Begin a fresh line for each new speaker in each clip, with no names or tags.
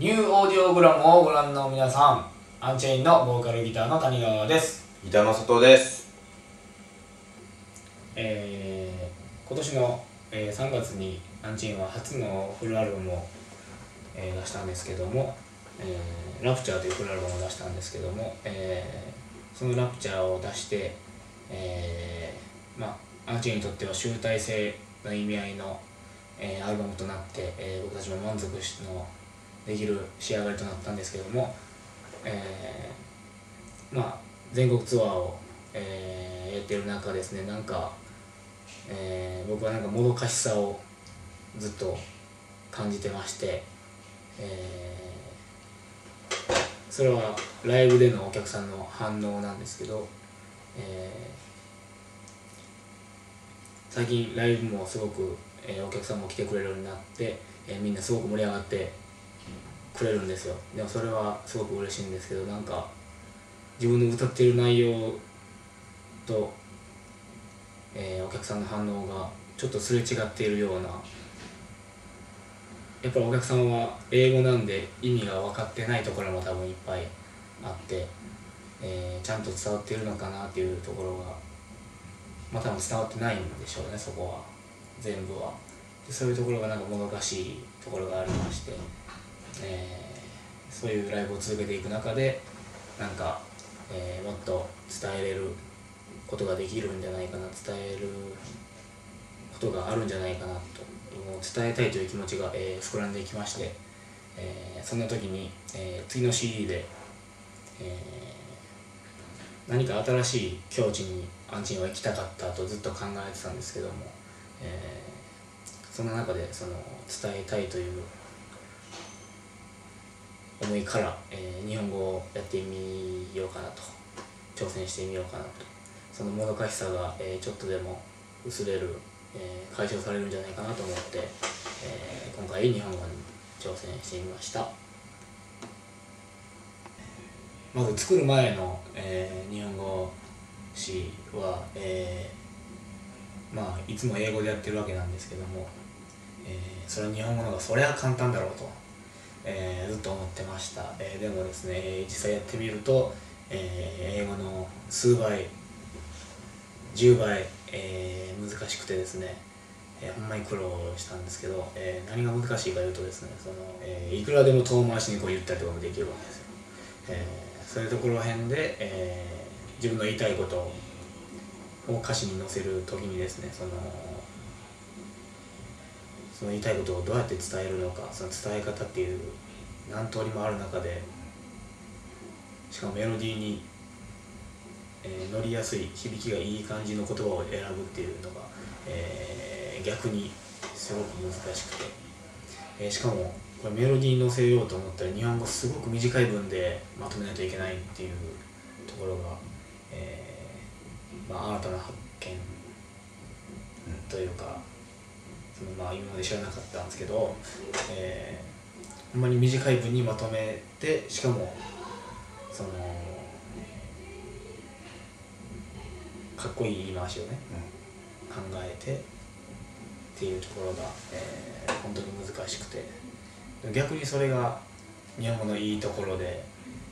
ニューオーディオグラムをご覧の皆さんアンチェインのボーカルギターの谷川です。
ギターの外です。
えー、今年の、えー、3月にアンチェインは初のフルアルバムを、えー、出したんですけども、えー、ラプチャーというフルアルバムを出したんですけども、えー、そのラプチャーを出して、えー、まあアンチェインにとっては集大成の意味合いの、えー、アルバムとなって、えー、僕たちも満足しのできる仕上がりとなったんですけども、えー、まあ全国ツアーを、えー、やってる中ですねなんか、えー、僕はなんかもどかしさをずっと感じてまして、え、それはライブでのお客さんの反応なんですけど、え、最近ライブもすごく、えー、お客さんも来てくれるようになって、えー、みんなすごく盛り上がってくれるんですよ。でもそれはすごく嬉しいんですけどなんか自分の歌ってる内容と、えー、お客さんの反応がちょっとすれ違っているようなやっぱりお客さんは英語なんで意味が分かってないところも多分いっぱいあって、えーちゃんと伝わっているのかなっていうところがまあ多分伝わってないんでしょうねそこは。全部は。でそういうところがなんかもどかしいところがありまして、えーそういうライブを続けていく中でなんか、えーもっと伝えれることができるんじゃないかな伝えることがあるんじゃないかなと伝えたいという気持ちが、えー膨らんでいきまして、えーそんな時に、えー次の CD で、え何か新しい境地にアンチンは行きたかったとずっと考えてたんですけども、えーその中でその伝えたいという思いから、えー日本語をやってみようかなと挑戦してみようかなと。そのもどかしさが、えーちょっとでも薄れる、えー解消されるんじゃないかなと思って、えー今回日本語に挑戦してみました。まず作る前の、えー日本語詞は、えーまあいつも英語でやってるわけなんですけども、えーそれは日本語の方がそりゃ簡単だろうと、えーずっと思ってました、えーでもですね実際やってみると、えー英語の数倍10倍、えー難しくてですね、えーほんまに苦労したんですけど、えー何が難しいかというとですねその、えーいくらでも遠回しにこう言ったりとかもできるわけですよ、えーそういうところら辺で、えー自分の言いたいことを歌詞に載せる時にですねそのその言いたいことをどうやって伝えるのかその伝え方っていう何通りもある中でしかもメロディーに、えー乗りやすい響きがいい感じの言葉を選ぶっていうのが、えー逆にすごく難しくて、えーしかもこれメロディーに乗せようと思ったら日本語すごく短い文でまとめないといけないっていうところが、えーまあ、新たな発見というか、そのまあ今まで知らなかったんですけど、えーほんまに短い文にまとめてしかもそのかっこいい言い回しをね考えてっていうところが、えー本当に難しくて。逆にそれが日本語のいいところで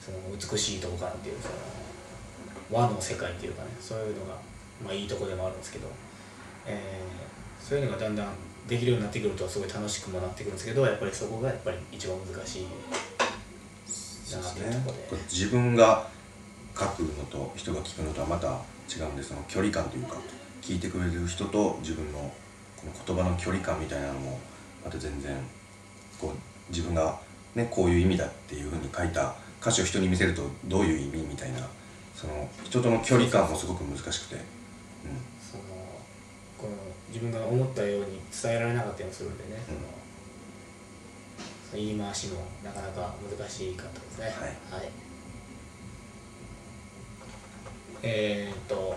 その美しいとこかなっていうその和の世界っていうかねそういうのが、まあ、いいとこでもあるんですけど、えーそういうのがだんだんできるようになってくるとすごい楽しくもなってくるんですけどやっぱりそこがやっぱり一番難しいなっていうところで。
これ自分が書くのと人が聞くのとはまた違うんでその距離感というか聞いてくれる人と自分のこの言葉の距離感みたいなのもまた全然こう自分が、ね、こういう意味だっていうふうに書いた歌詞を人に見せるとどういう意味みたいなその人との距離感もすごく難しくて、うん、
そのこの自分が思ったように伝えられなかったりもするんでね、
うん。
その言い回しもなかなか難しかったですね。
はい。
えーっと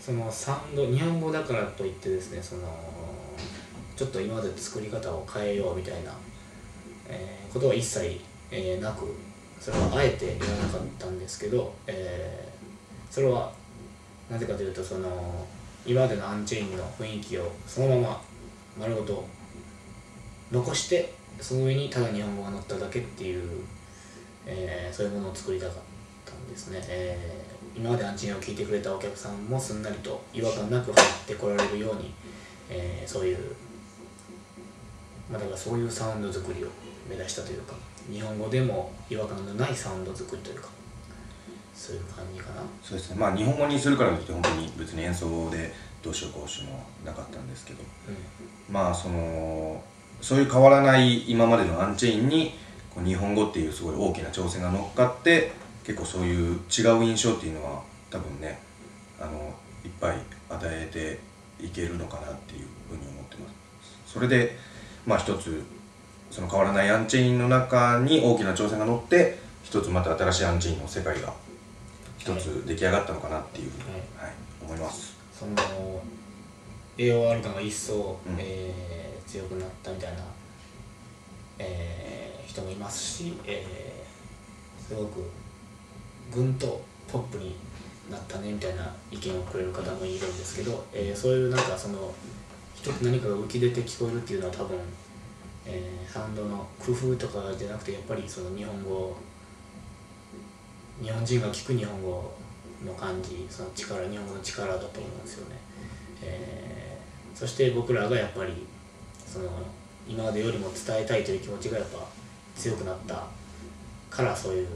そのサウンド日本語だからといってですねそのちょっと今までと作り方を変えようみたいな、えーことは一切、えーなくそれはあえて言わなかったんですけど、えーそれはなぜかというとその今までのアンチェインの雰囲気をそのまま丸ごと残してその上にただ日本語が載っただけっていう、えーそういうものを作りたかったんですね、えー今までアンチェインを聞いてくれたお客さんもすんなりと違和感なく入ってこられるように、えーそういうまあだからそういうサウンド作りを目指したというか日本語でも違和感のないサウンド作りというかそういう感じかな。
そうですね。まあ日本語にするからといって本当に別に演奏でどうしようこうしようもなかったんですけど。まあそのそういう変わらない今までのアンチェインにこう日本語っていうすごい大きな挑戦が乗っかって結構そういう違う印象っていうのは多分ねあのいっぱい与えていけるのかなっていうふうに思ってます。それでまあ一つその変わらないアンチェインの中に大きな挑戦が乗って一つまた新しいアンチェインの世界が一つ出来上がったのかなっていうふうに、はい思います。
その AOR 感が一層、
うん。
えー強くなったみたいな、えー人もいますし、えーすごくぐんとポップになったねみたいな意見をくれる方もいるんですけど、えーそういうなんかその一つ何かが浮き出て聞こえるっていうのは多分、えーサウンドの工夫とかじゃなくてやっぱりその日本語日本人が聞く日本語の感じその力日本語の力だと思うんですよね、えーそして僕らがやっぱりその今までよりも伝えたいという気持ちがやっぱ強くなったからそういう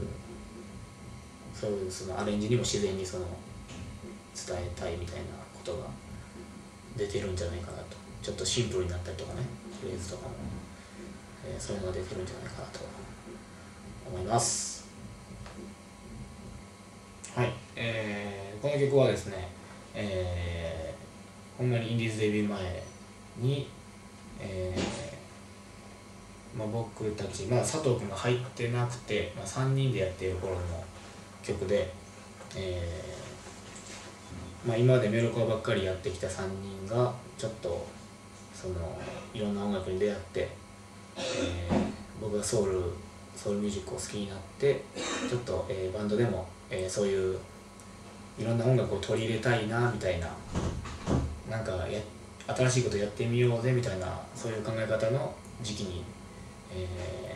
そういうそのアレンジにも自然にその伝えたいみたいなことが出てるんじゃないかなと。ちょっとシンプルになったりとかねフレーズとかも、えーそういうのが出てるんじゃないかなと思いますはい、えーこの曲はですね、えーほんまにインディーズデビュー前に、えーまあ、僕たち、まあ、佐藤君が入ってなくて、まあ、3人でやっている頃の曲で、えーまあ、今までメロコアばっかりやってきた3人がちょっとそのいろんな音楽に出会って、えー僕がソウルソウルミュージックを好きになってちょっと、えーバンドでも、えーそういういろんな音楽を取り入れたいなみたいな。なんかや新しいことやってみようぜみたいなそういう考え方の時期に、え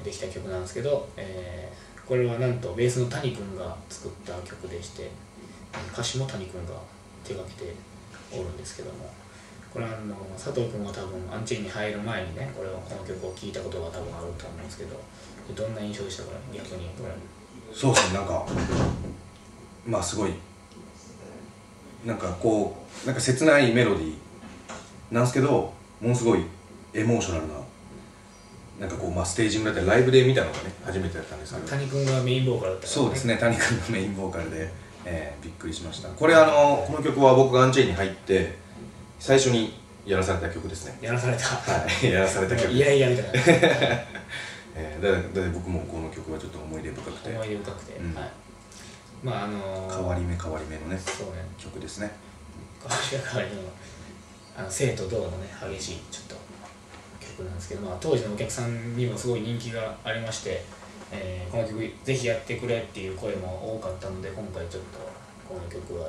ーできた曲なんですけど、えーこれはなんとベースの谷君が作った曲でして歌詞も谷君が手掛けておるんですけどもこれはあの佐藤君は多分アンチェンに入る前にねこれをこの曲を聴いたことが多分あると思うんですけどどんな印象でしたか？逆にこれ
そうですねなんかまあすごいなんかこうなんか切ないメロディーなんですけどものすごいエモーショナルななんかこうまあステージングだったりライブで見たのがね初めてだったんですけど。
谷君がメインボーカルだった
そうですね。谷君のメインボーカルで、えーびっくりしました。これあのこの曲は僕がアンチェインに入って最初にやらされた曲ですね。
やらされた、
はい。やらされた曲。
いやいやみたいな。
えーだだだ僕もこの曲はちょっと思い出深くて。
思い出深くて、
うん。
はいまああのー
変わり目変わり目のね
そうね。
曲ですね。
変わり目変わり目のあの生と同のね激しいちょっと曲なんですけど、まあ、当時のお客さんにもすごい人気がありまして、えーこの曲ぜひやってくれっていう声も多かったので今回ちょっとこの曲は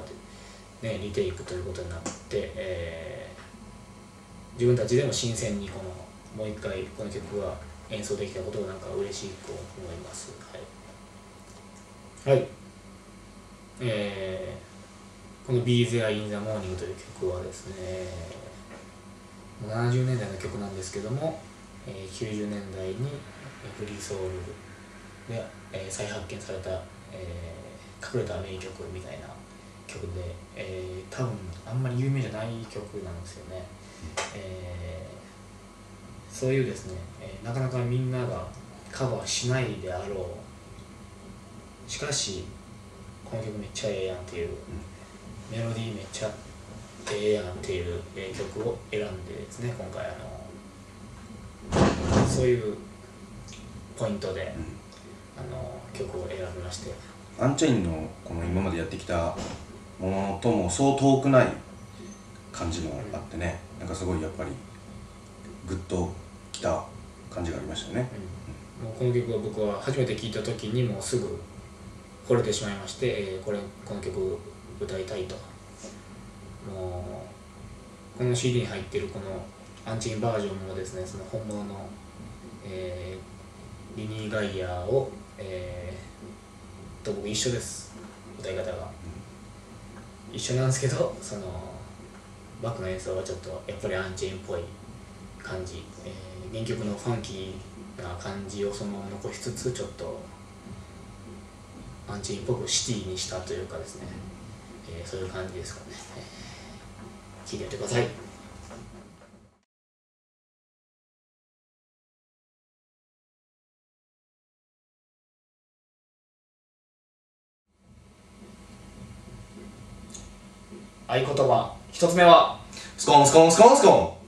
ねリテイクということになって、えー自分たちでも新鮮にこのもう一回この曲が演奏できたことをなんか嬉しく思います。はい、はいえーこの「Be There in the Morning」という曲はですね70年代の曲なんですけども、えー90年代にフリーソウルで、えー再発見された、えー隠れた名曲みたいな曲で、えー多分あんまり有名じゃない曲なんですよね、えーそういうですね、えーなかなかみんながカバーしないであろう。しかしこの曲めっちゃええやんっていう、メロディーめっちゃええやんっていうえー曲を選んでですね今回あのそういうポイントで、あの曲を選びまして。
アンチェインのこの今までやってきたものともそう遠くない感じもあってねなんかすごいやっぱりグッときた感じがありましたよね。
もうこの曲は僕は初めて聴いた時にもうすぐ惚れてしまいまして、えーこれこの曲歌いたいと。もうこの CD に入ってるこのアンチンバージョンもですねその本物の、えー、リニー・ガイアを、えー、と僕一緒です。歌い方が、一緒なんですけどそのバックの演奏はちょっとやっぱりアンチェンっぽい感じ、えー、原曲のファンキーな感じをそのまま残しつつちょっとアンチンっぽくシティにしたというかですね、えー、そういう感じですかね、えー、聞いてみてください。合言葉一つ目は
スコンスコンスコンスコン。